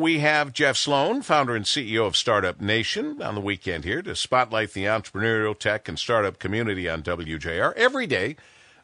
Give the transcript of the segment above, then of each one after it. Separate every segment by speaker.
Speaker 1: we have Jeff Sloan, founder and CEO of Startup Nation, on the weekend here to spotlight the entrepreneurial tech and startup community on WJR every day,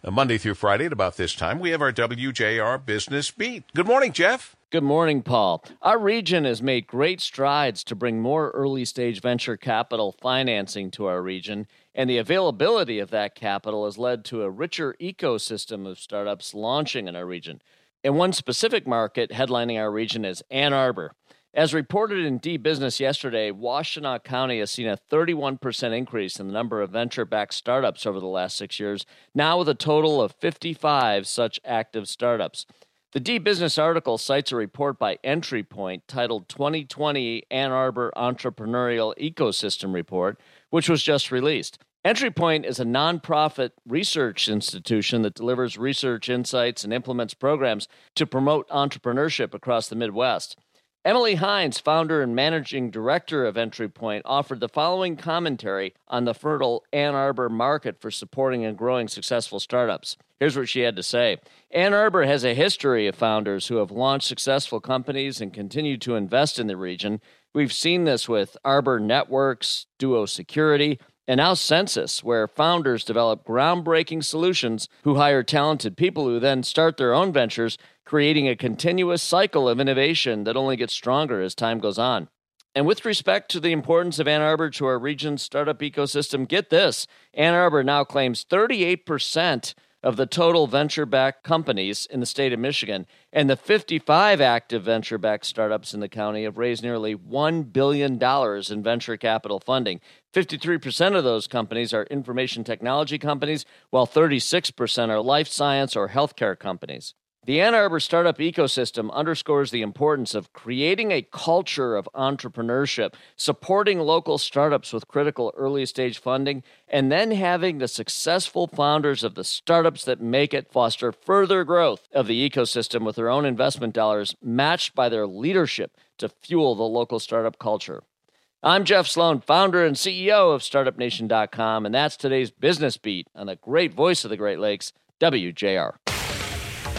Speaker 1: uh, Monday through Friday at about this time. We have our WJR Business Beat. Good morning, Jeff.
Speaker 2: Good morning, Paul. Our region has made great strides to bring more early stage venture capital financing to our region, and the availability of that capital has led to a richer ecosystem of startups launching in our region. In one specific market headlining our region is Ann Arbor. As reported in DBusiness yesterday, Washtenaw County has seen a 31% increase in the number of venture backed startups over the last six years, now with a total of 55 such active startups. The DBusiness article cites a report by Entry Point titled 2020 Ann Arbor Entrepreneurial Ecosystem Report, which was just released. Entry Point is a nonprofit research institution that delivers research insights and implements programs to promote entrepreneurship across the Midwest. Emily Hines, founder and managing director of Entry Point, offered the following commentary on the fertile Ann Arbor market for supporting and growing successful startups. Here's what she had to say Ann Arbor has a history of founders who have launched successful companies and continue to invest in the region. We've seen this with Arbor Networks, Duo Security, and now Censys, where founders develop groundbreaking solutions who hire talented people who then start their own ventures, creating a continuous cycle of innovation that only gets stronger as time goes on. And with respect to the importance of Ann Arbor to our region's startup ecosystem, get this Ann Arbor now claims 38% of the total venture backed companies in the state of Michigan. And the 55 active venture backed startups in the county have raised nearly $1 billion in venture capital funding. 53% of those companies are information technology companies, while 36% are life science or healthcare companies. The Ann Arbor startup ecosystem underscores the importance of creating a culture of entrepreneurship, supporting local startups with critical early stage funding, and then having the successful founders of the startups that make it foster further growth of the ecosystem with their own investment dollars matched by their leadership to fuel the local startup culture. I'm Jeff Sloan, founder and CEO of StartupNation.com, and that's today's business beat on the great voice of the Great Lakes, WJR.